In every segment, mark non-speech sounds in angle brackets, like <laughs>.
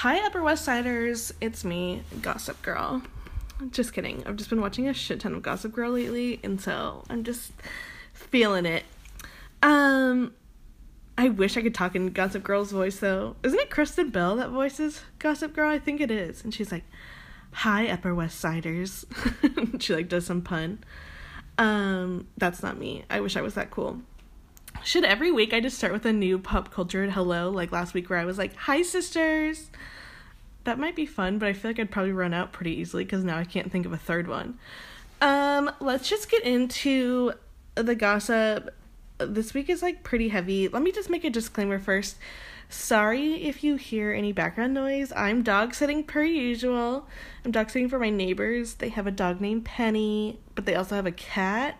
Hi, Upper West Siders. It's me, Gossip Girl. Just kidding. I've just been watching a shit ton of Gossip Girl lately, and so I'm just feeling it. Um, I wish I could talk in Gossip Girl's voice though. Isn't it Kristen Bell that voices Gossip Girl? I think it is. And she's like, "Hi, Upper West Siders." <laughs> she like does some pun. Um, that's not me. I wish I was that cool. Should every week I just start with a new pop culture hello, like last week where I was like, "Hi, sisters." That might be fun, but I feel like I'd probably run out pretty easily because now I can't think of a third one. Um, let's just get into the gossip. This week is like pretty heavy. Let me just make a disclaimer first. Sorry if you hear any background noise. I'm dog sitting per usual. I'm dog sitting for my neighbors. They have a dog named Penny, but they also have a cat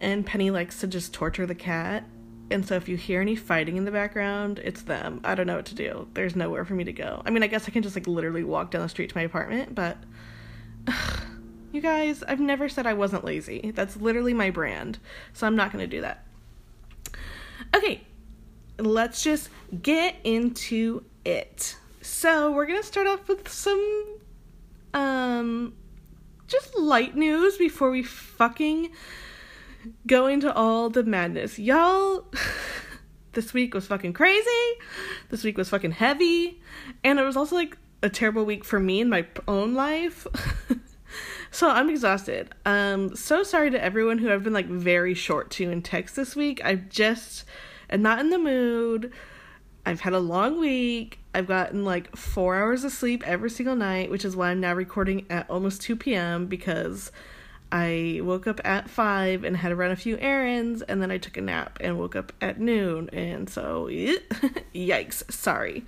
and Penny likes to just torture the cat. And so if you hear any fighting in the background, it's them. I don't know what to do. There's nowhere for me to go. I mean, I guess I can just like literally walk down the street to my apartment, but ugh, <sighs> you guys, I've never said I wasn't lazy. That's literally my brand. So I'm not going to do that. Okay, let's just get into it. So, we're going to start off with some um just light news before we fucking go to all the madness. Y'all, <laughs> this week was fucking crazy. This week was fucking heavy. And it was also like a terrible week for me in my own life. <laughs> so I'm exhausted. Um, so sorry to everyone who I've been like very short to in text this week. I just am not in the mood. I've had a long week. I've gotten like four hours of sleep every single night, which is why I'm now recording at almost 2 p.m. because I woke up at 5 and had to run a few errands, and then I took a nap and woke up at noon. And so, <laughs> yikes, sorry.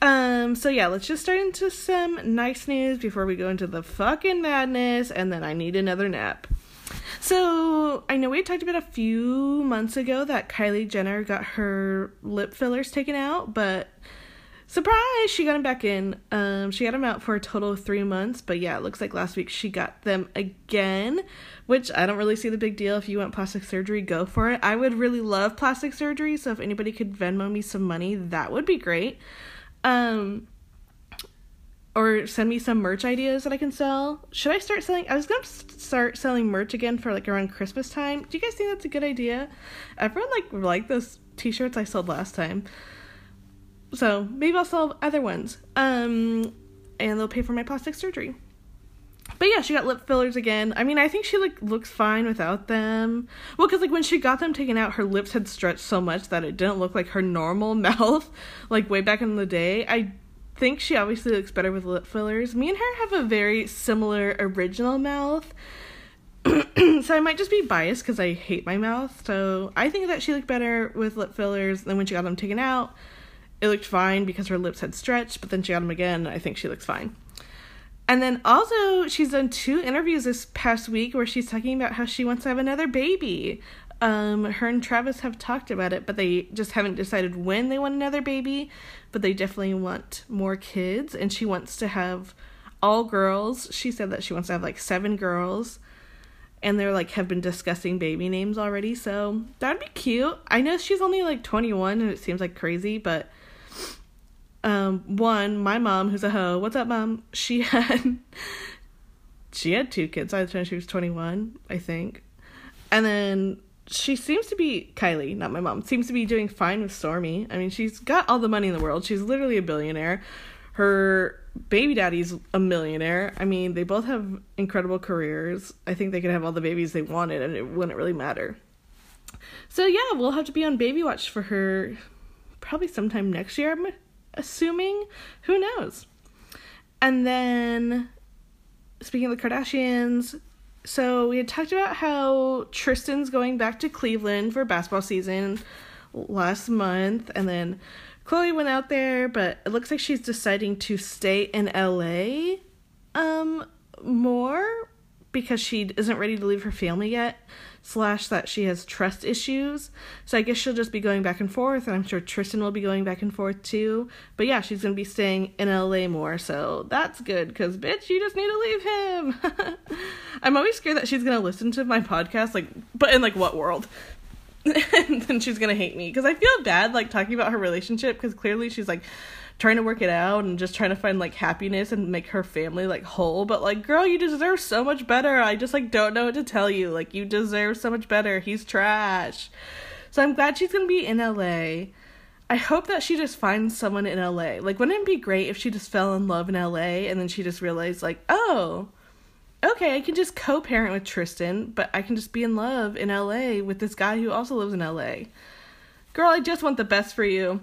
Um, so yeah, let's just start into some nice news before we go into the fucking madness, and then I need another nap. So, I know we talked about a few months ago that Kylie Jenner got her lip fillers taken out, but surprise! She got them back in. Um she got them out for a total of three months but yeah it looks like last week she got them again which i don't really see the big deal. If you want plastic surgery go for it. I would really love plastic surgery so if anybody could venmo me some money that would be great. Um or send me some merch ideas that i can sell. Should i start selling? I was gonna start selling merch again for like around christmas time. Do you guys think that's a good idea? Everyone like liked those t-shirts i sold last time so maybe I'll sell other ones. Um, and they'll pay for my plastic surgery. But yeah, she got lip fillers again. I mean, I think she like looks fine without them. Well, because like when she got them taken out, her lips had stretched so much that it didn't look like her normal <laughs> mouth, like way back in the day. I think she obviously looks better with lip fillers. Me and her have a very similar original mouth. <clears throat> so I might just be biased because I hate my mouth. So I think that she looked better with lip fillers than when she got them taken out it looked fine because her lips had stretched, but then she got them again. I think she looks fine. And then also, she's done two interviews this past week where she's talking about how she wants to have another baby. Um, her and Travis have talked about it, but they just haven't decided when they want another baby. But they definitely want more kids, and she wants to have all girls. She said that she wants to have like seven girls, and they're like have been discussing baby names already. So that'd be cute. I know she's only like 21, and it seems like crazy, but um, one, my mom, who's a hoe, what's up, mom? <laughs> She had she had two kids by the time she was twenty one, I think, and then she seems to be Kylie, not my mom, seems to be doing fine with Stormi. I mean, she's got all the money in the world. She's literally a billionaire. Her baby daddy's a millionaire. I mean, they both have incredible careers. I think they could have all the babies they wanted and it wouldn't really matter. So yeah, we'll have to be on baby watch for her probably sometime next year. Assuming. Who knows? And then, speaking of the Kardashians, so we had talked about how Tristan's going back to Cleveland for basketball season last month, and then Khloé went out there, but it looks like she's deciding to stay in LA um more because she isn't ready to leave her family yet slash that she has trust issues. So I guess she'll just be going back and forth, and I'm sure Tristan will be going back and forth too. But yeah, she's gonna be staying in LA more, so that's good. Cause bitch, you just need to leave him. <laughs> I'm always scared that she's gonna listen to my podcast, like, but in like what world? <laughs> and then she's gonna hate me because I feel bad like talking about her relationship because clearly she's like trying to work it out and just trying to find like happiness and make her family like whole. But like, girl, you deserve so much better. I just like don't know what to tell you. Like, you deserve so much better. He's trash. So I'm glad she's gonna be in LA. I hope that she just finds someone in LA. Like, wouldn't it be great if she just fell in love in LA and then she just realized, like, oh, okay, I can just co parent with Tristan, but I can just be in love in LA with this guy who also lives in LA. Girl, I just want the best for you.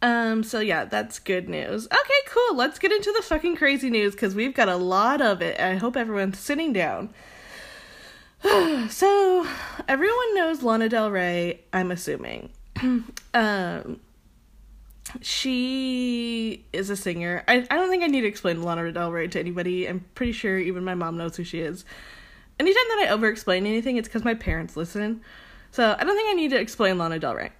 Um, so yeah, that's good news. Okay, cool. Let's get into the fucking crazy news because we've got a lot of it. I hope everyone's sitting down. <sighs> so, everyone knows Lana Del Rey, I'm assuming. <clears throat> um, she is a singer. I, I don't think I need to explain Lana Del Rey to anybody. I'm pretty sure even my mom knows who she is. Anytime that I over explain anything, it's because my parents listen. So I don't think I need to explain Lana Del Rey.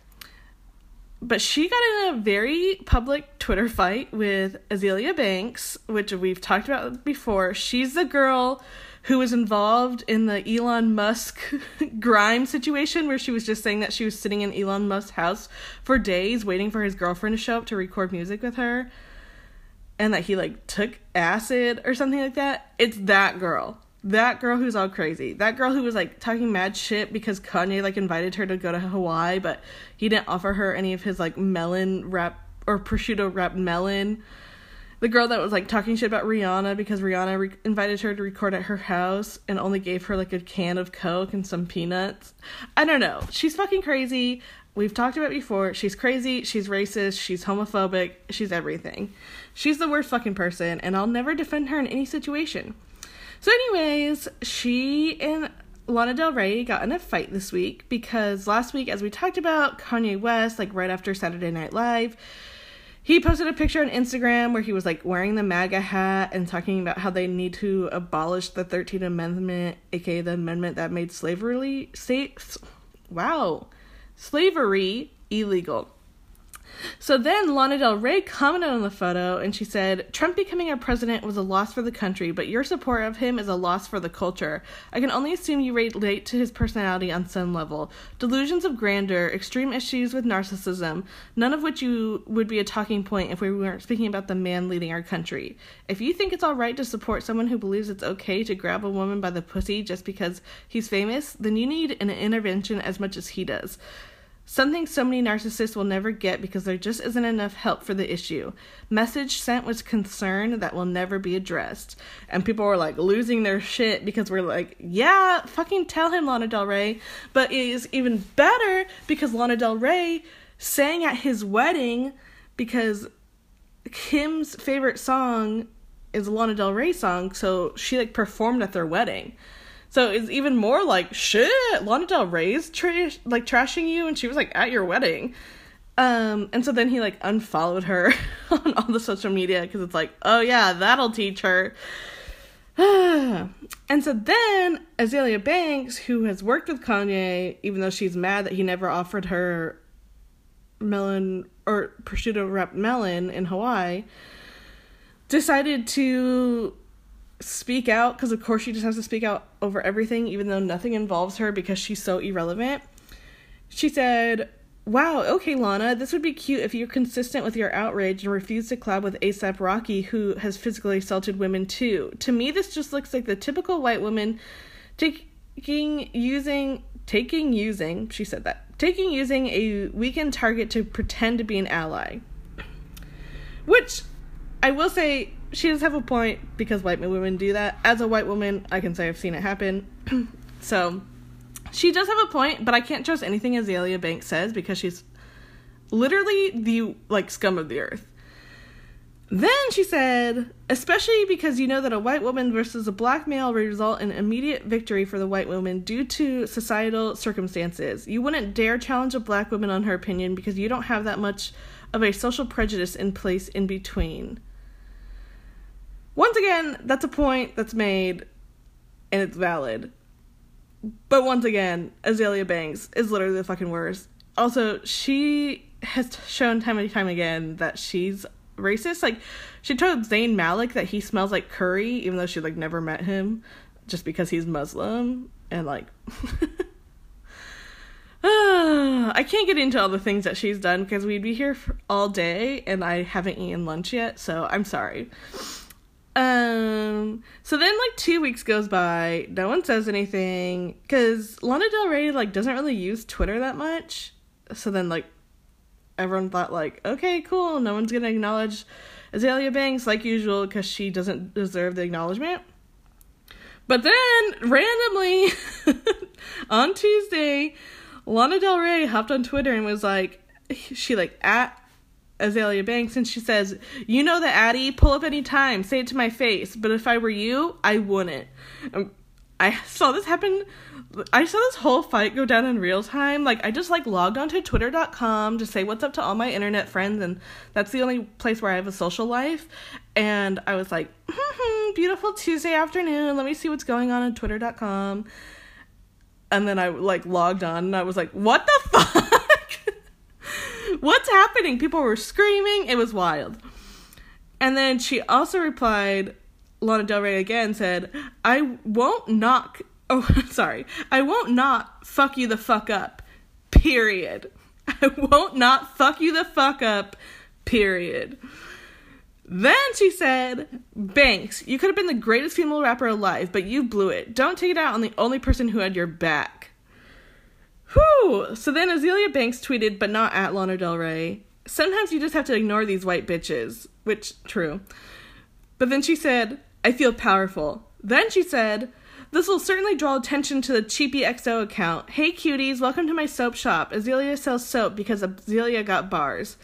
But she got in a very public Twitter fight with Azealia Banks, which we've talked about before. She's the girl who was involved in the Elon Musk <laughs> Grimes situation where she was just saying that she was sitting in Elon Musk's house for days waiting for his girlfriend to show up to record music with her and that he like took acid or something like that. It's that girl that girl who's all crazy. That girl who was like talking mad shit because Kanye like invited her to go to Hawaii, but he didn't offer her any of his like melon wrap or prosciutto wrapped melon. The girl that was like talking shit about Rihanna because Rihanna re- invited her to record at her house and only gave her like a can of Coke and some peanuts. I don't know. She's fucking crazy. We've talked about before. She's crazy. She's racist. She's homophobic. She's everything. She's the worst fucking person, and I'll never defend her in any situation. So, anyways, she and Lana Del Rey got in a fight this week because last week, as we talked about, Kanye West, like right after Saturday Night Live, he posted a picture on Instagram where he was like wearing the MAGA hat and talking about how they need to abolish the 13th Amendment, aka the amendment that made slavery, say, wow, slavery illegal. So then Lana Del Rey commented on the photo and she said, Trump becoming our president was a loss for the country, but your support of him is a loss for the culture. I can only assume you relate to his personality on some level. Delusions of grandeur, extreme issues with narcissism, none of which you would be a talking point if we weren't speaking about the man leading our country. If you think it's alright to support someone who believes it's okay to grab a woman by the pussy just because he's famous, then you need an intervention as much as he does. Something so many narcissists will never get because there just isn't enough help for the issue. Message sent was concern that will never be addressed. And people were like losing their shit because we're like, yeah, fucking tell him Lana Del Rey. But it is even better because Lana Del Rey sang at his wedding because Kim's favorite song is a Lana Del Rey song, so she like performed at their wedding. So it's even more like shit. Lana Del Rey's tra- like trashing you, and she was like at your wedding. Um, and so then he like unfollowed her <laughs> on all the social media because it's like, oh yeah, that'll teach her. <sighs> and so then Azealia Banks, who has worked with Kanye, even though she's mad that he never offered her melon or prosciutto wrapped melon in Hawaii, decided to speak out because of course she just has to speak out over everything even though nothing involves her because she's so irrelevant. She said wow okay lana this would be cute if you're consistent with your outrage and refuse to collab with asap rocky who has physically assaulted women too. To me this just looks like the typical white woman taking using taking using she said that taking using a weekend target to pretend to be an ally. Which i will say she does have a point because white women do that. As a white woman, I can say I've seen it happen. <clears throat> so she does have a point, but I can't trust anything Azealia Banks says because she's literally the like scum of the earth. Then she said, especially because you know that a white woman versus a black male would result in immediate victory for the white woman due to societal circumstances. You wouldn't dare challenge a black woman on her opinion because you don't have that much of a social prejudice in place in between. Once again, that's a point that's made and it's valid. But once again, Azealia Banks is literally the fucking worst. Also, she has shown time and time again that she's racist. Like, she told Zayn Malik that he smells like curry, even though she like never met him, just because he's Muslim. And like, <laughs> <sighs> I can't get into all the things that she's done because we'd be here all day and I haven't eaten lunch yet, so I'm sorry. Um, so then like two weeks goes by, no one says anything because Lana Del Rey like doesn't really use Twitter that much. So then like everyone thought like, okay, cool, no one's gonna acknowledge Azealia Banks like usual because she doesn't deserve the acknowledgement. But then randomly <laughs> on Tuesday, Lana Del Rey hopped on Twitter and was like, she like at Azealia Banks and she says, You know the Addy, pull up any time, say it to my face. But if I were you, I wouldn't. Um, I saw this happen. I saw this whole fight go down in real time. Like, I just like logged onto twitter.com to say what's up to all my internet friends, and that's the only place where I have a social life. And I was like, hmm, beautiful Tuesday afternoon. Let me see what's going on on twitter.com. And then I like logged on and I was like, what the <laughs> fuck? What's happening? People were screaming. It was wild. And then she also replied, Lana Del Rey again said, I won't knock. <laughs> Oh, sorry. I won't not fuck you the fuck up. Period. <laughs> I won't not fuck you the fuck up. Period. Then she said, Banks, you could have been the greatest female rapper alive, but you blew it. Don't take it out on the only person who had your back. Whew. So then Azealia Banks tweeted, but not at Lana Del Rey. Sometimes you just have to ignore these white bitches, which true. But then she said, I feel powerful. Then she said, this will certainly draw attention to the Cheapy XO account. Hey cuties, welcome to my soap shop. Azealia sells soap because Azealia got bars.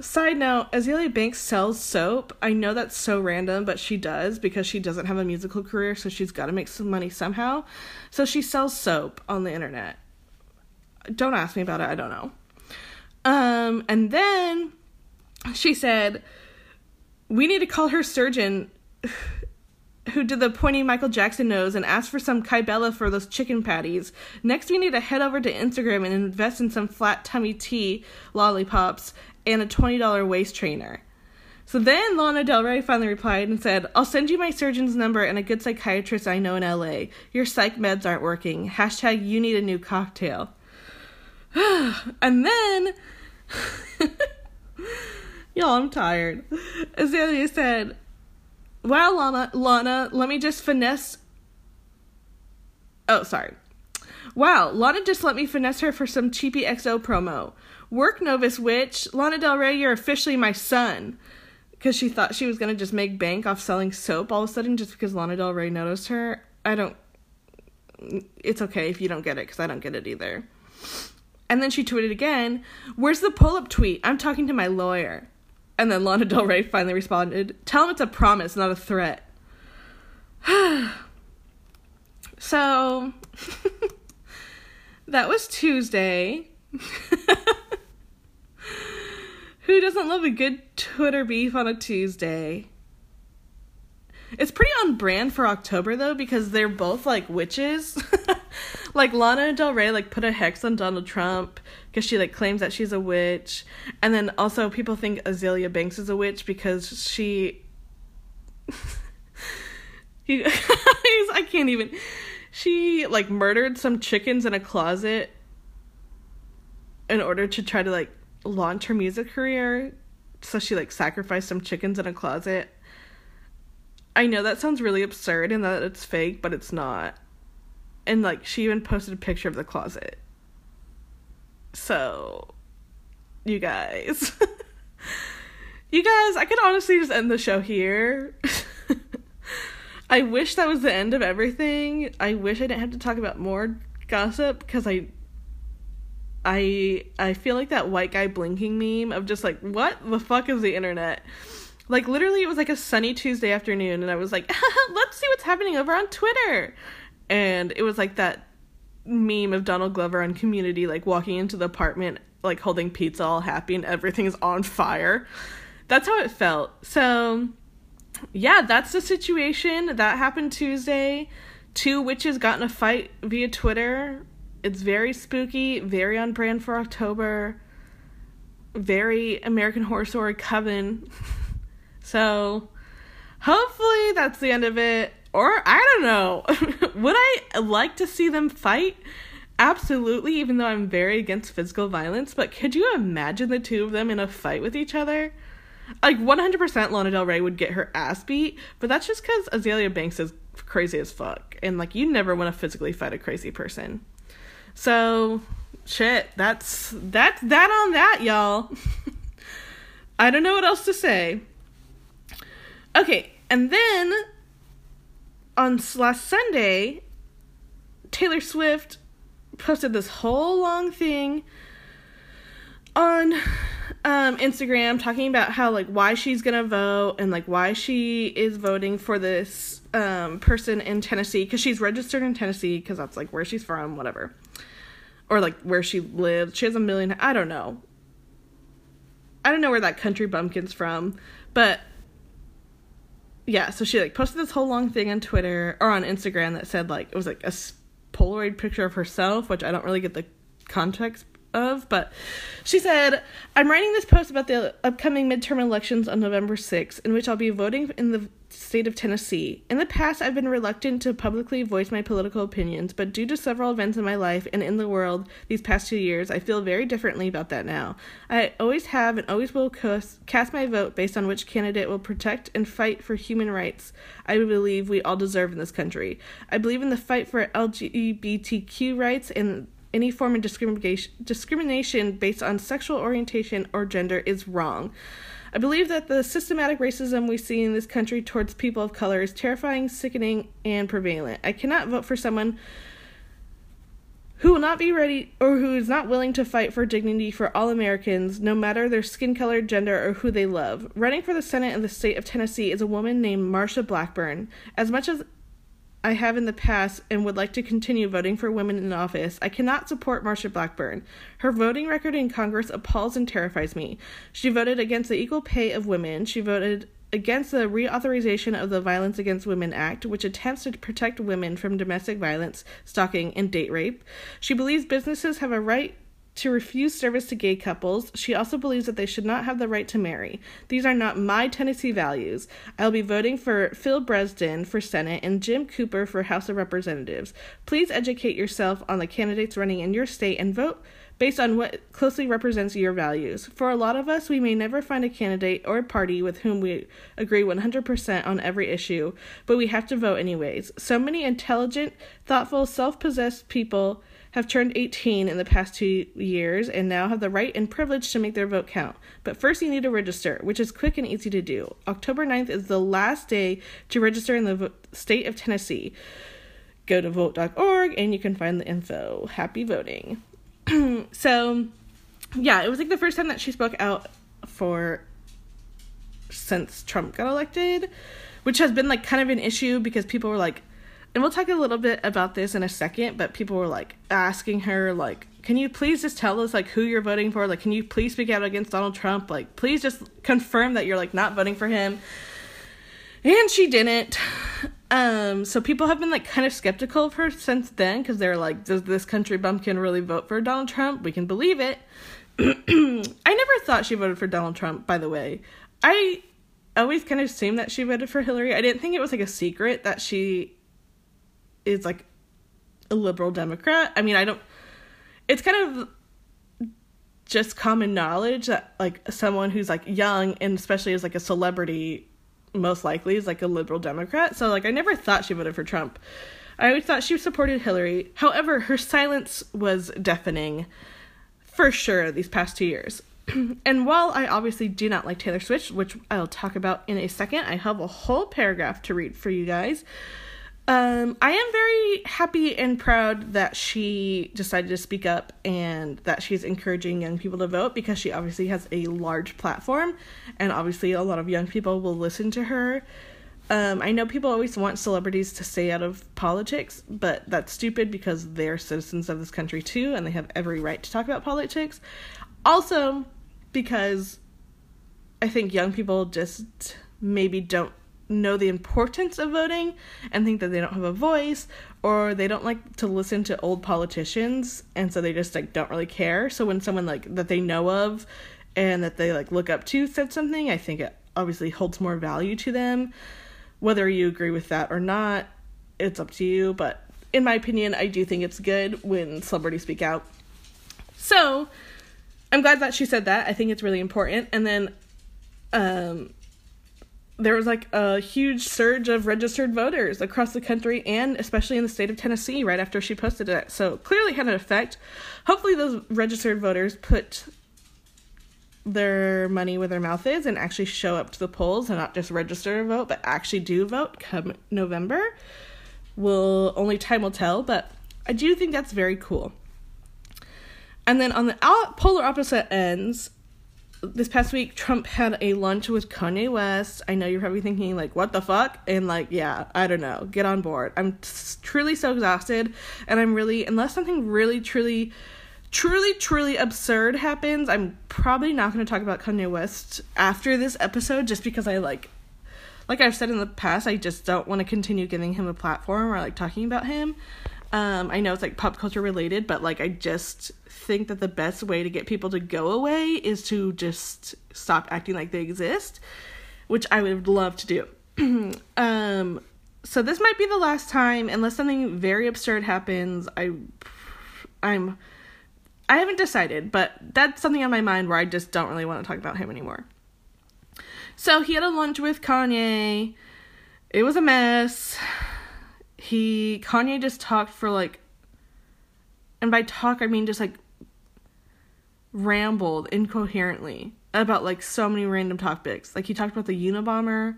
Side note, Azealia Banks sells soap. I know that's so random, but she does because she doesn't have a musical career, so she's got to make some money somehow. So she sells soap on the internet. Don't ask me about it. I don't know. Um, and then she said, We need to call her surgeon who did the pointy Michael Jackson nose and ask for some Kybella for those chicken patties. Next, we need to head over to Instagram and invest in some flat tummy tea lollipops and a $20 waist trainer. So then Lana Del Rey finally replied and said, I'll send you my surgeon's number and a good psychiatrist I know in LA. Your psych meds aren't working. Hashtag you need a new cocktail. <gasps> and then, <laughs> y'all, I'm tired. Azealia said, Wow, Lana, Lana, let me just finesse. Oh, sorry. Wow, Lana just let me finesse her for some cheapy XO promo. Work, Novus Witch. Lana Del Rey, you're officially my son. Because she thought she was going to just make bank off selling soap all of a sudden just because Lana Del Rey noticed her. I don't. It's okay if you don't get it because I don't get it either. And then she tweeted again, Where's the pull up tweet? I'm talking to my lawyer. And then Lana Del Rey finally responded, Tell him it's a promise, not a threat. <sighs> so, <laughs> that was Tuesday. <laughs> Who doesn't love a good Twitter beef on a Tuesday? It's pretty on brand for October though because they're both like witches. <laughs> like Lana Del Rey like put a hex on Donald Trump because she like claims that she's a witch, and then also people think Azealia Banks is a witch because she. <laughs> he, <laughs> I can't even. She like murdered some chickens in a closet in order to try to like launch her music career. So she like sacrificed some chickens in a closet I know that sounds really absurd and that it's fake, but it's not. And like she even posted a picture of the closet. So you guys <laughs> You guys, I could honestly just end the show here. <laughs> I wish that was the end of everything. I wish I didn't have to talk about more gossip because I I I feel like that white guy blinking meme of just like what the fuck is the internet? Like literally it was like a sunny Tuesday afternoon and I was like, <laughs> "Let's see what's happening over on Twitter." And it was like that meme of Donald Glover on Community like walking into the apartment like holding pizza all happy and everything is on fire. That's how it felt. So, yeah, that's the situation. That happened Tuesday. Two witches got in a fight via Twitter. It's very spooky, very on brand for October. Very American Horror Story Coven. <laughs> So hopefully that's the end of it. Or I don't know. <laughs> Would I like to see them fight? absolutely, even though I'm very against physical violence, but could you imagine the two of them in a fight with each other? Like 100% Lana Del Rey would get her ass beat, but that's just because Azealia Banks is crazy as fuck. And like, you never want to physically fight a crazy person. So, shit, that's that's that on that, y'all. <laughs> I don't know what else to say. Okay, and then on last Sunday, Taylor Swift posted this whole long thing on um, Instagram talking about how like why she's gonna vote and like why she is voting for this um, person in Tennessee because she's registered in Tennessee because that's like where she's from, whatever, or like where she lives. She has a million. I don't know. I don't know where that country bumpkin's from, but yeah. So she like posted this whole long thing on Twitter or on Instagram that said like it was like a Polaroid picture of herself, which I don't really get the context of, but she said, I'm writing this post about the upcoming midterm elections on November 6th, in which I'll be voting in the state of Tennessee. In the past, I've been reluctant to publicly voice my political opinions, but due to several events in my life and in the world these past two years, I feel very differently about that now. I always have and always will cast my vote based on which candidate will protect and fight for human rights I believe we all deserve in this country. I believe in the fight for LGBTQ rights and any form of discrimination discrimination based on sexual orientation or gender is wrong. I believe that the systematic racism we see in this country towards people of color is terrifying, sickening, and prevalent. I cannot vote for someone who will not be ready or who is not willing to fight for dignity for all Americans, no matter their skin color, gender, or who they love. Running for the Senate in the state of Tennessee is a woman named Marsha Blackburn. As much as I have in the past and would like to continue voting for women in office, I cannot support Marsha Blackburn. Her voting record in Congress appalls and terrifies me. She voted against the equal pay of women. She voted against the reauthorization of the Violence Against Women Act, which attempts to protect women from domestic violence, stalking, and date rape. She believes businesses have a right to refuse service to gay couples. She also believes that they should not have the right to marry. These are not my Tennessee values. I'll be voting for Phil Bredesen for Senate and Jim Cooper for House of Representatives. Please educate yourself on the candidates running in your state and vote based on what closely represents your values. For a lot of us, we may never find a candidate or a party with whom we agree 100% on every issue, but we have to vote anyways. So many intelligent, thoughtful, self possessed people have turned 18 in the past two years and now have the right and privilege to make their vote count. But first, you need to register, which is quick and easy to do. October 9th is the last day to register in the vo- state of Tennessee. Go to vote.org and you can find the info. Happy voting. <clears throat> so, yeah, it was like the first time that she spoke out for since Trump got elected, which has been like kind of an issue because people were like, and we'll talk a little bit about this in a second, but people were like asking her like can you please just tell us like who you're voting for? Like can you please speak out against Donald Trump? Like please just confirm that you're like not voting for him. And she didn't. Um so people have been like kind of skeptical of her since then cuz they're like does this country bumpkin really vote for Donald Trump? We can believe it. <clears throat> I never thought she voted for Donald Trump, by the way. I always kind of assumed that she voted for Hillary. I didn't think it was like a secret that she is like a liberal Democrat. I mean, I don't. It's kind of just common knowledge that like someone who's like young and especially as like a celebrity most likely is like a liberal democrat so like i never thought she voted for trump i always thought she supported hillary however her silence was deafening for sure these past two years <clears throat> and while i obviously do not like taylor swift which i'll talk about in a second i have a whole paragraph to read for you guys um, I am very happy and proud that she decided to speak up and that she's encouraging young people to vote because she obviously has a large platform and obviously a lot of young people will listen to her. Um, I know people always want celebrities to stay out of politics, but that's stupid because they're citizens of this country too and they have every right to talk about politics. Also, because I think young people just maybe don't know the importance of voting and think that they don't have a voice or they don't like to listen to old politicians and so they just like don't really care so when someone like that they know of and that they like look up to said something i think it obviously holds more value to them whether you agree with that or not it's up to you but in my opinion, I do think it's good when celebrities speak out. So, I'm glad that she said that. I think it's really important. And then, um, there was like a huge surge of registered voters across the country and especially in the state of Tennessee right after she posted it. So clearly had an effect. Hopefully those registered voters put their money where their mouth is and actually show up to the polls and not just register to vote, but actually do vote come November. Will only time will tell, but I do think that's very cool. And then on the polar opposite ends, this past week, Trump had a lunch with Kanye West. I know you're probably thinking, like, what the fuck? And, like, yeah, I don't know. Get on board. I'm t- truly so exhausted. And I'm really, unless something really, truly, truly, truly absurd happens, I'm probably not going to talk about Kanye West after this episode just because I, like, like I've said in the past, I just don't want to continue giving him a platform or, like, talking about him. Um, I know it's like pop culture related, but like I just think that the best way to get people to go away is to just stop acting like they exist, which I would love to do. <clears throat> um, so this might be the last time, unless something very absurd happens. I, I'm, I haven't decided, but that's something on my mind where I just don't really want to talk about him anymore. So he had a lunch with Kanye. It was a mess he Kanye just talked for like and by talk I mean just like rambled incoherently about like so many random topics. Like he talked about the Unabomber.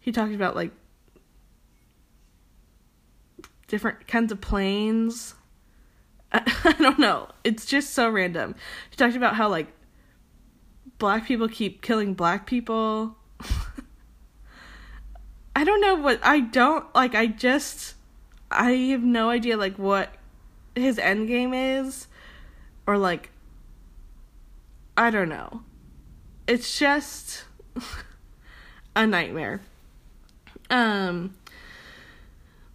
He talked about like different kinds of planes. I, <laughs> I don't know. It's just so random. He talked about how like black people keep killing black people. <laughs> I don't know what I don't like I just I have no idea like what his end game is or like I don't know. It's just <laughs> a nightmare. Um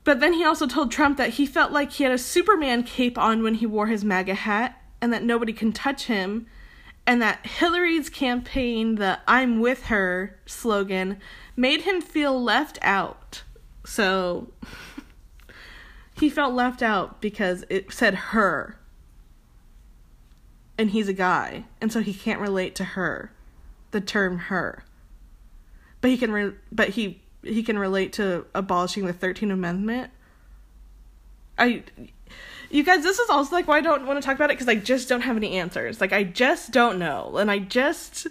but then he also told Trump that he felt like he had a Superman cape on when he wore his MAGA hat and that nobody can touch him and that Hillary's campaign, the I'm with her slogan, made him feel left out. So <laughs> he felt left out because it said her. And he's a guy, and so he can't relate to her, the term her. But he can re- but he he can relate to abolishing the 13th amendment. I you guys, this is also like why I don't want to talk about it because I just don't have any answers. Like I just don't know, and I just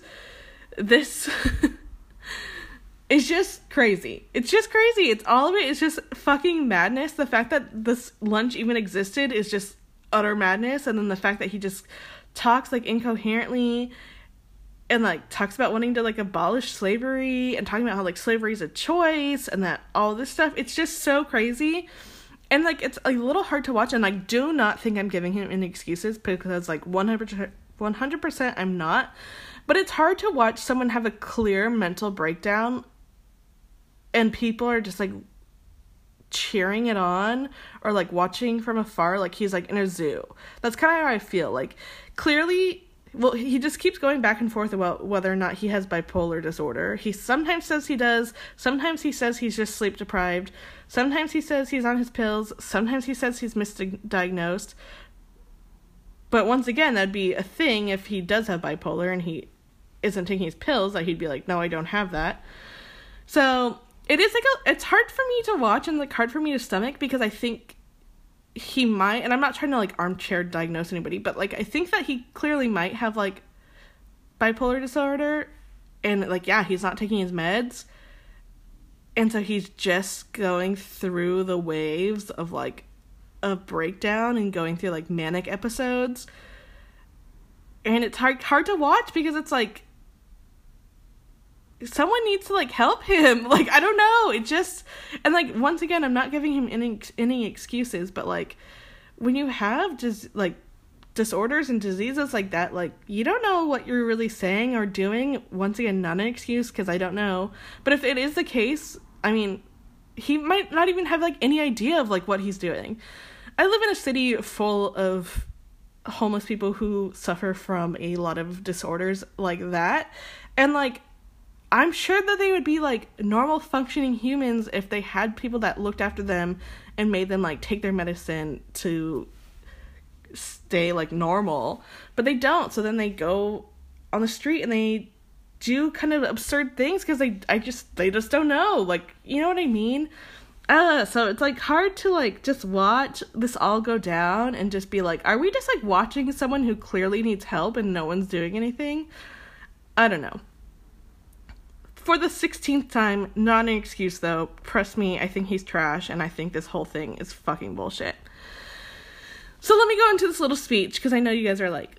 this <laughs> It's just crazy. It's just crazy. It's all of it. It's just fucking madness. The fact that this lunch even existed is just utter madness. And then the fact that he just talks like incoherently and like talks about wanting to like abolish slavery and talking about how like slavery is a choice and that all this stuff. It's just so crazy. And like it's a little hard to watch and I do not think I'm giving him any excuses because like 100% 100% I'm not. But it's hard to watch someone have a clear mental breakdown and people are just like cheering it on or like watching from afar like he's like in a zoo. That's kind of how I feel. Like clearly well he just keeps going back and forth about whether or not he has bipolar disorder. He sometimes says he does, sometimes he says he's just sleep deprived, sometimes he says he's on his pills, sometimes he says he's misdiagnosed. But once again, that'd be a thing if he does have bipolar and he isn't taking his pills, that he'd be like, "No, I don't have that." So, it is like a it's hard for me to watch and like hard for me to stomach because I think he might and I'm not trying to like armchair diagnose anybody, but like I think that he clearly might have like bipolar disorder and like yeah, he's not taking his meds. And so he's just going through the waves of like a breakdown and going through like manic episodes. And it's hard hard to watch because it's like someone needs to like help him. <laughs> Like i don't know. It just and like once again i'm not giving him any any excuses but like when you have just like disorders and diseases like that like you don't know what you're really saying or doing. Once again not an excuse because i don't know. But if it is the case i mean he might not even have like any idea of like what he's doing. I live in a city full of homeless people who suffer from a lot of disorders like that. And like I'm sure that they would be like normal functioning humans if they had people that looked after them and made them like take their medicine to stay like normal. But they don't. So then they go on the street and they do kind of absurd things because they I just they just don't know. Like, you know what I mean? Uh, so it's like hard to like just watch this all go down and just be like, are we just like watching someone who clearly needs help and no one's doing anything? I don't know. For the 16th time, not an excuse though. Trust me, I think he's trash and I think this whole thing is fucking bullshit. So let me go into this little speech because I know you guys are like,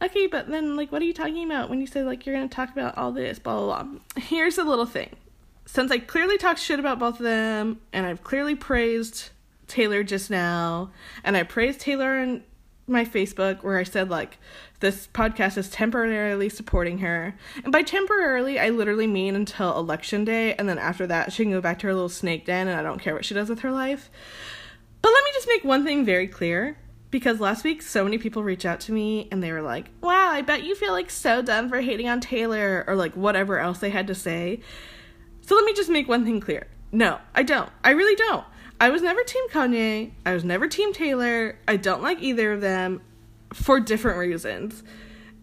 okay, but then like, what are you talking about when you say like you're gonna talk about all this, blah blah blah. Here's a little thing since I clearly talked shit about both of them, and I've clearly praised Taylor just now, and I praised Taylor on my Facebook where I said like this podcast is temporarily supporting her. And by temporarily, I literally mean until election day, and then after that, she can go back to her little snake den, and I don't care what she does with her life. But let me just make one thing very clear. Because last week, so many people reached out to me and they were like, wow, I bet you feel like so dumb for hating on Taylor, or like whatever else they had to say. So let me just make one thing clear. No, I don't. I really don't. I was never Team Kanye. I was never Team Taylor. I don't like either of them for different reasons.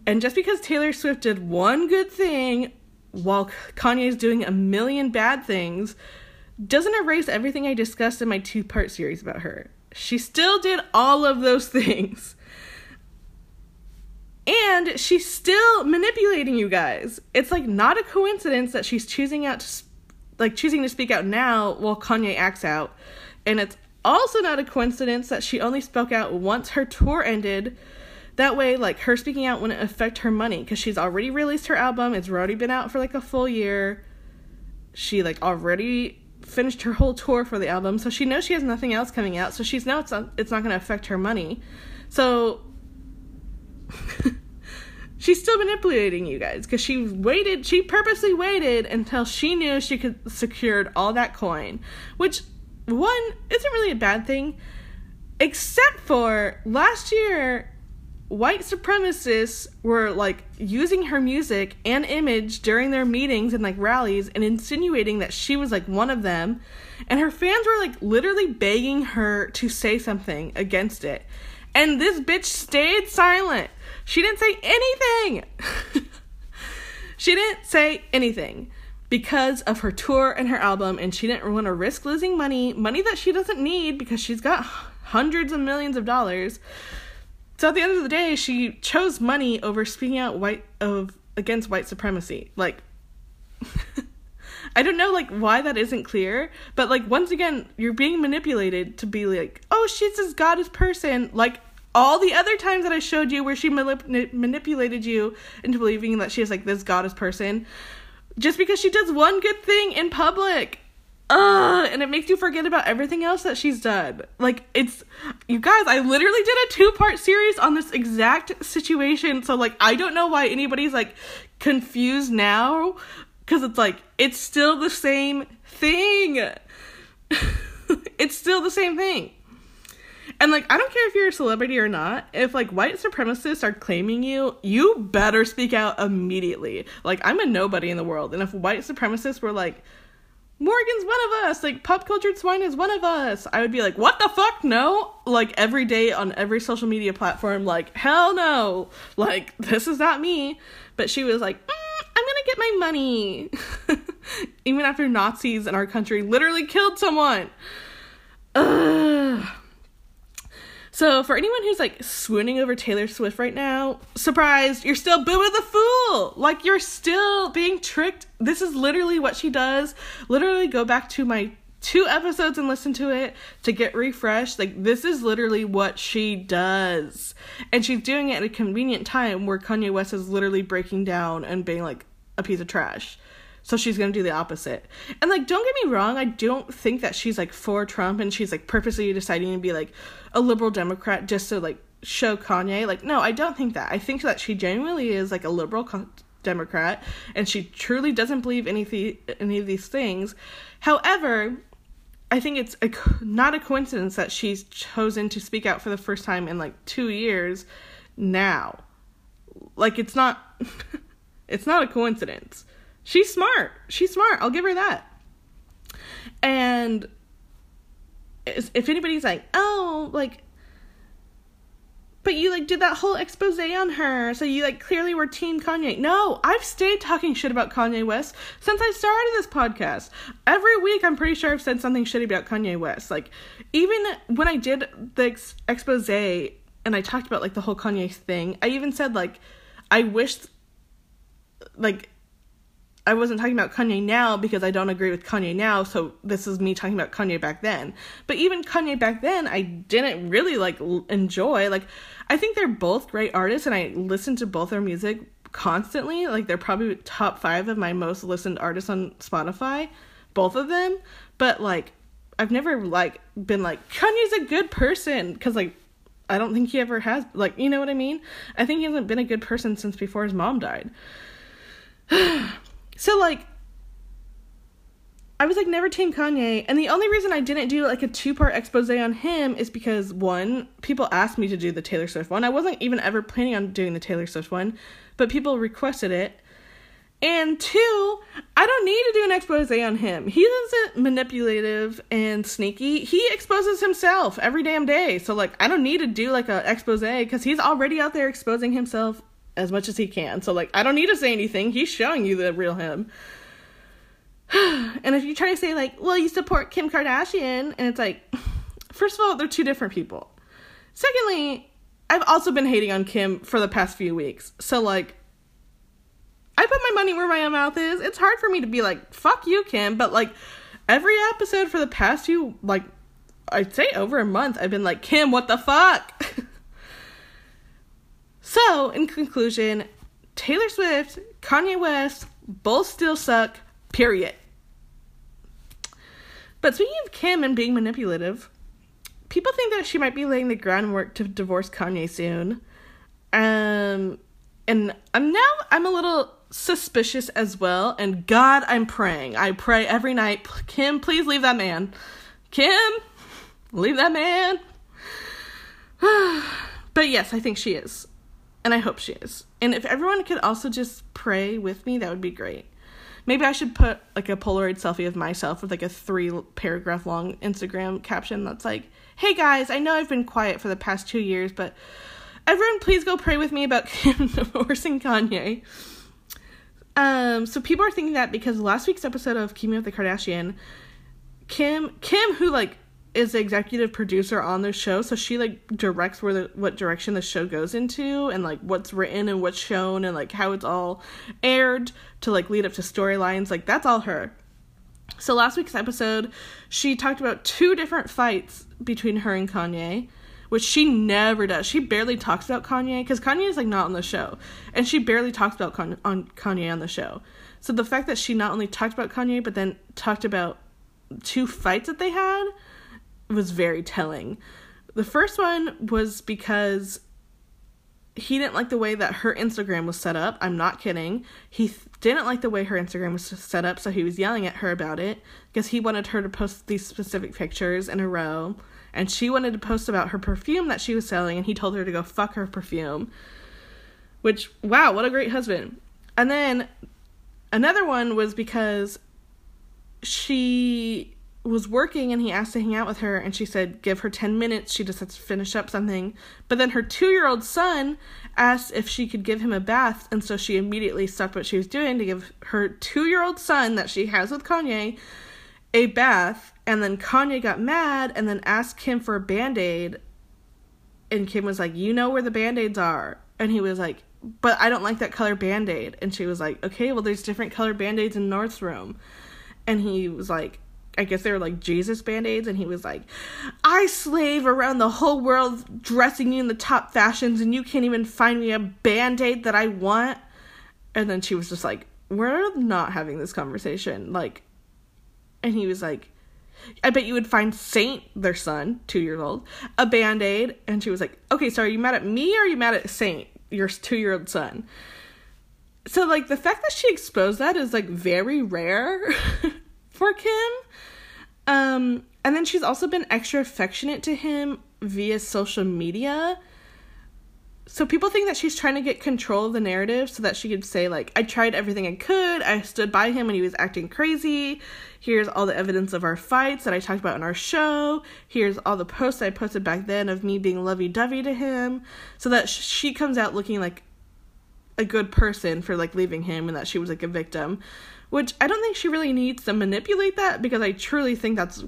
And just because Taylor Swift did one good thing while Kanye is doing a million bad things doesn't erase everything I discussed in my two part series about her. She still did all of those <laughs> things. And she's still manipulating you guys. It's like not a coincidence that she's choosing out to like choosing to speak out now while Kanye acts out. And it's also not a coincidence that she only spoke out once her tour ended. That way, like her speaking out wouldn't affect her money because she's already released her album. It's already been out for like a full year. She like already finished her whole tour for the album, so she knows she has nothing else coming out. So she's now it's not, it's not going to affect her money. So <laughs> she's still manipulating you guys because she waited she purposely waited until she knew she could secured all that coin which one isn't really a bad thing except for last year white supremacists were like using her music and image during their meetings and like rallies and insinuating that she was like one of them and her fans were like literally begging her to say something against it and this bitch stayed silent she didn't say anything. <laughs> she didn't say anything because of her tour and her album, and she didn't want to risk losing money, money that she doesn't need because she's got hundreds of millions of dollars. So at the end of the day, she chose money over speaking out white of against white supremacy. Like <laughs> I don't know like why that isn't clear, but like once again, you're being manipulated to be like, "Oh, she's this goddess person." Like all the other times that I showed you where she manip- manipulated you into believing that she is like this goddess person just because she does one good thing in public. Ugh, and it makes you forget about everything else that she's done. Like, it's, you guys, I literally did a two part series on this exact situation. So, like, I don't know why anybody's like confused now because it's like, it's still the same thing. <laughs> it's still the same thing. And like, I don't care if you're a celebrity or not. If like white supremacists are claiming you, you better speak out immediately. Like, I'm a nobody in the world, and if white supremacists were like, Morgan's one of us, like pop cultured swine is one of us, I would be like, what the fuck? No, like every day on every social media platform, like hell no, like this is not me. But she was like, mm, I'm gonna get my money, <laughs> even after Nazis in our country literally killed someone. Ugh. So for anyone who's like swooning over Taylor Swift right now, surprised, you're still Boo the Fool. Like you're still being tricked. This is literally what she does. Literally go back to my two episodes and listen to it to get refreshed. Like this is literally what she does. And she's doing it at a convenient time where Kanye West is literally breaking down and being like a piece of trash. So she's gonna do the opposite. And like, don't get me wrong, I don't think that she's like for Trump and she's like purposely deciding to be like a liberal Democrat just to like show Kanye. Like, no, I don't think that. I think that she genuinely is like a liberal con- Democrat and she truly doesn't believe any, th- any of these things. However, I think it's a, not a coincidence that she's chosen to speak out for the first time in like two years now. Like, it's not. <laughs> it's not a coincidence She's smart. She's smart. I'll give her that. And if anybody's like, oh, like, but you like did that whole expose on her, so you like clearly were Team Kanye. No, I've stayed talking shit about Kanye West since I started this podcast. Every week, I'm pretty sure I've said something shitty about Kanye West. Like, even when I did the ex- expose and I talked about like the whole Kanye thing, I even said like, I wish, like, I wasn't talking about Kanye now because I don't agree with Kanye now, so this is me talking about Kanye back then. But even Kanye back then, I didn't really like enjoy. Like, I think they're both great artists, and I listen to both their music constantly. Like, they're probably top five of my most listened artists on Spotify, both of them. But like, I've never like been like Kanye's a good person because like I don't think he ever has. Like, you know what I mean? I think he hasn't been a good person since before his mom died. <sighs> So like I was like never team Kanye, and the only reason I didn't do like a two part expose on him is because one, people asked me to do the Taylor Swift one. I wasn't even ever planning on doing the Taylor Swift one, but people requested it. And two, I don't need to do an expose on him. He isn't manipulative and sneaky. He exposes himself every damn day. So like I don't need to do like a expose because he's already out there exposing himself as much as he can. So like I don't need to say anything. He's showing you the real him. <sighs> and if you try to say like, well, you support Kim Kardashian, and it's like, <sighs> first of all, they're two different people. Secondly, I've also been hating on Kim for the past few weeks. So like I put my money where my mouth is. It's hard for me to be like, fuck you, Kim, but like every episode for the past few like I'd say over a month, I've been like, Kim, what the fuck? <laughs> So, in conclusion, Taylor Swift, Kanye West, both still suck, period. But speaking of Kim and being manipulative, people think that she might be laying the groundwork to divorce Kanye soon. Um, and I'm now I'm a little suspicious as well. And God, I'm praying. I pray every night. Kim, please leave that man. Kim, leave that man. <sighs> but yes, I think she is. And I hope she is. And if everyone could also just pray with me, that would be great. Maybe I should put like a Polaroid selfie of myself with like a three paragraph long Instagram caption that's like, hey guys, I know I've been quiet for the past two years, but everyone please go pray with me about <laughs> Kim divorcing Kanye. Um, so people are thinking that because last week's episode of Keeping Up the Kardashian, Kim Kim who like is the executive producer on the show, so she like directs where the what direction the show goes into and like what's written and what's shown and like how it's all aired to like lead up to storylines. Like that's all her. So last week's episode, she talked about two different fights between her and Kanye, which she never does. She barely talks about Kanye because Kanye is like not on the show, and she barely talks about Kanye on Kanye on the show. So the fact that she not only talked about Kanye but then talked about two fights that they had was very telling. The first one was because he didn't like the way that her Instagram was set up. I'm not kidding. He th- didn't like the way her Instagram was set up, so he was yelling at her about it because he wanted her to post these specific pictures in a row. And she wanted to post about her perfume that she was selling, and he told her to go fuck her perfume. Which, wow, what a great husband. And then another one was because she was working and he asked to hang out with her and she said give her 10 minutes. She just has to finish up something. But then her two-year-old son asked if she could give him a bath and so she immediately stopped what she was doing to give her two-year-old son that she has with kanye a bath. And then kanye got mad and then asked kim for a band-aid. And kim was like you know where the band-aids are. And he was like but i don't like that color band-aid. And she was like okay well there's different color band-aids in north's room and he was like I guess they were like Jesus band aids, and he was like, I slave around the whole world dressing you in the top fashions, and you can't even find me a band aid that I want. And then she was just like, We're not having this conversation. Like, and he was like, I bet you would find Saint, their son, two years old, a band aid. And she was like, Okay, so are you mad at me or are you mad at Saint, your two year old son? So, like, the fact that she exposed that is like very rare <laughs> for Kim. Um, and then she's also been extra affectionate to him via social media. so people think that she's trying to get control of the narrative so that she could say like I tried everything I could. I stood by him when he was acting crazy. Here's all the evidence of our fights that I talked about in our show. Here's all the posts I posted back then of me being lovey-dovey to him so that she comes out looking like a good person for like leaving him and that she was like a victim. Which I don't think she really needs to manipulate that because I truly think that's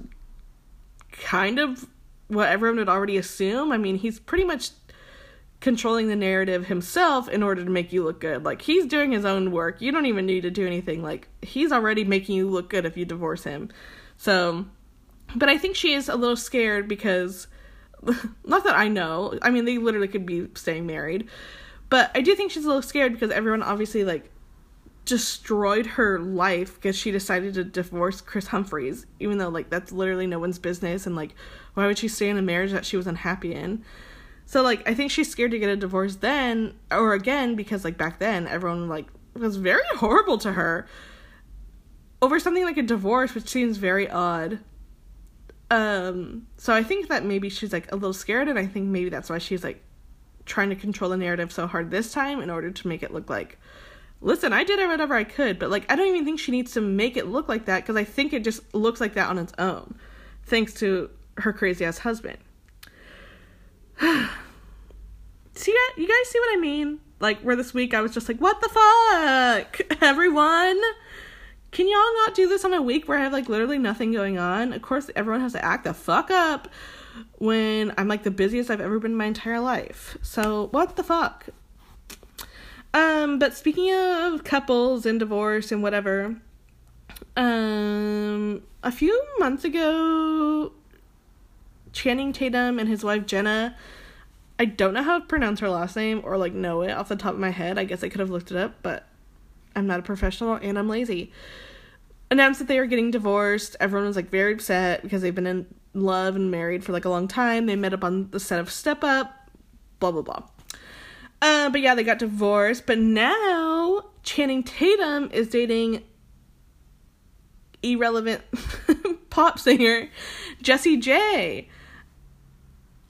kind of what everyone would already assume. I mean, he's pretty much controlling the narrative himself in order to make you look good. Like he's doing his own work. You don't even need to do anything. Like he's already making you look good if you divorce him. So, but I think she is a little scared because <laughs> not that I know. I mean, they literally could be staying married. But I do think she's a little scared because everyone obviously like destroyed her life because she decided to divorce Kris Humphries, even though like that's literally no one's business and like why would she stay in a marriage that she was unhappy in? So like I think she's scared to get a divorce then or again because like back then everyone like was very horrible to her over something like a divorce which seems very odd. Um so I think that maybe she's like a little scared and I think maybe that's why she's like trying to control the narrative so hard this time in order to make it look like listen, I did it whatever I could, but like I don't even think she needs to make it look like that because I think it just looks like that on its own thanks to her crazy ass husband. <sighs> see that? You guys see what I mean? Like, where this week I was just like, what the fuck? <laughs> Everyone? Can y'all not do this on a week where I have like literally nothing going on? Of course, everyone has to act the fuck up when I'm like the busiest I've ever been in my entire life. So, what the fuck? Um, but speaking of couples and divorce and whatever, um, a few months ago, Channing Tatum and his wife Jenna. I don't know how to pronounce her last name or like know it off the top of my head. I guess I could have looked it up, but I'm not a professional and I'm lazy. Announced that they were getting divorced. Everyone was like very upset because they've been in love and married for like a long time. They met up on the set of Step Up, blah blah blah. Uh, but yeah, they got divorced. But now Channing Tatum is dating irrelevant <laughs> pop singer Jessie J.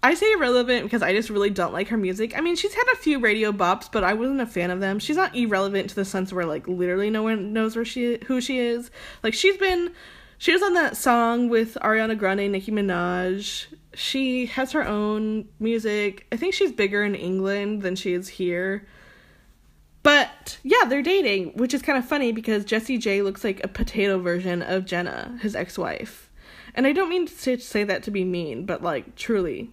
I say irrelevant because I just really don't like her music. I mean, she's had a few radio bops, but I wasn't a fan of them. She's not irrelevant to the sense where like literally no one knows where she who she is. Like she's been she was on that song with Ariana Grande, Nicki Minaj. She has her own music. I think she's bigger in England than she is here. But yeah, they're dating, which is kind of funny because Jessie J looks like a potato version of Jenna, his ex-wife. And I don't mean to say that to be mean, but like truly,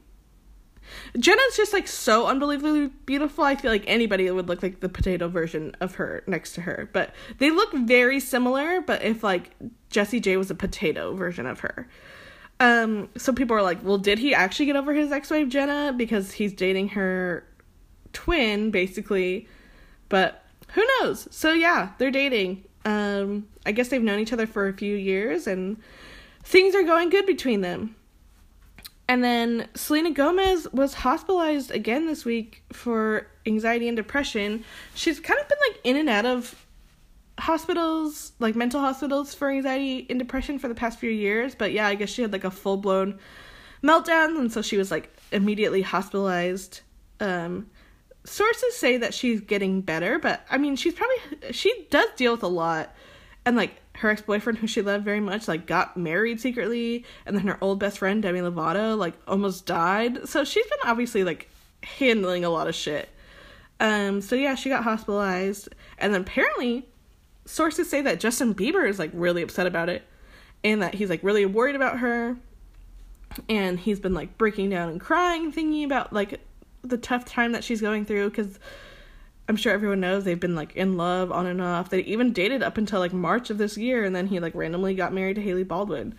Jenna's just like so unbelievably beautiful. I feel like anybody would look like the potato version of her next to her. But they look very similar, but if like Jessie J was a potato version of her. Um so people are like, "Well, did he actually get over his ex-wife Jenna because he's dating her twin basically?" But who knows? So yeah, they're dating. Um I guess they've known each other for a few years and things are going good between them. And then Selena Gomez was hospitalized again this week for anxiety and depression. She's kind of been like in and out of hospitals, like mental hospitals for anxiety and depression for the past few years. But yeah, I guess she had like a full blown meltdown, and so she was like immediately hospitalized. Um, sources say that she's getting better, but I mean, she's probably she does deal with a lot, and like her ex-boyfriend who she loved very much like got married secretly and then her old best friend demi lovato like almost died so she's been obviously like handling a lot of shit um so yeah she got hospitalized and then apparently sources say that justin bieber is like really upset about it and that he's like really worried about her and he's been like breaking down and crying thinking about like the tough time that she's going through because I'm sure everyone knows they've been like in love on and off. They even dated up until like March of this year, and then he like randomly got married to Hailey Baldwin.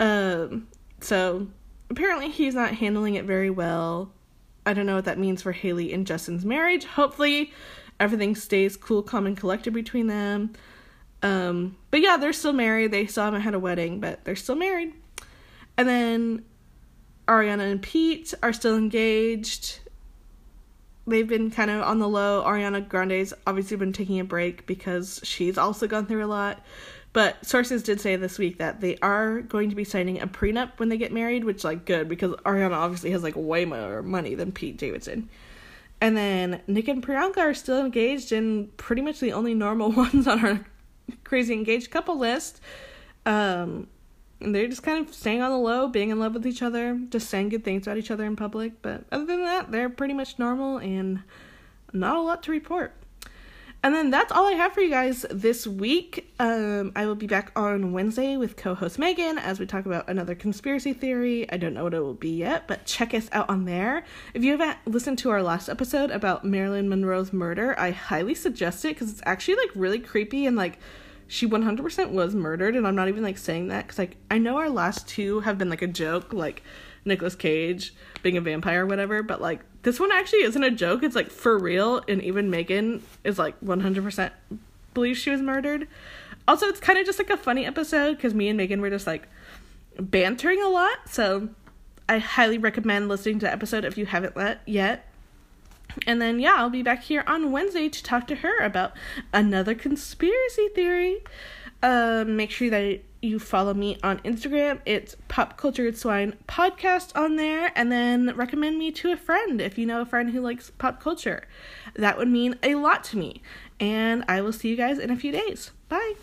Um, so apparently he's not handling it very well. I don't know what that means for Hailey and Justin's marriage. Hopefully everything stays cool, calm, and collected between them. Um, but yeah, they're still married. They still haven't had a wedding, but they're still married. And then Ariana and Pete are still engaged they've been kind of on the low. Ariana Grande's obviously been taking a break because she's also gone through a lot. But sources did say this week that they are going to be signing a prenup when they get married, which like good because Ariana obviously has like way more money than Pete Davidson. And then Nick and Priyanka are still engaged and pretty much the only normal <laughs> ones on our crazy engaged couple list. Um, and they're just kind of staying on the low, being in love with each other, just saying good things about each other in public. But other than that, they're pretty much normal and not a lot to report. And then that's all I have for you guys this week. Um, I will be back on Wednesday with co host Megan as we talk about another conspiracy theory. I don't know what it will be yet, but check us out on there. If you haven't listened to our last episode about Marilyn Monroe's murder, I highly suggest it because it's actually like really creepy and like she 100% was murdered. And I'm not even like saying that because like I know our last two have been like a joke, like Nicolas Cage being a vampire or whatever, but like this one actually isn't a joke. It's like for real, and even Megan is like 100% believes she was murdered. Also, it's kind of just like a funny episode because me and Megan were just like bantering a lot. So I highly recommend listening to the episode if you haven't let yet. And then, yeah, I'll be back here on Wednesday to talk to her about another conspiracy theory. Um, make sure that you follow me on Instagram. It's Pop Culture Swine Podcast on there, and then recommend me to a friend if you know a friend who likes pop culture. That would mean a lot to me. And I will see you guys in a few days. Bye.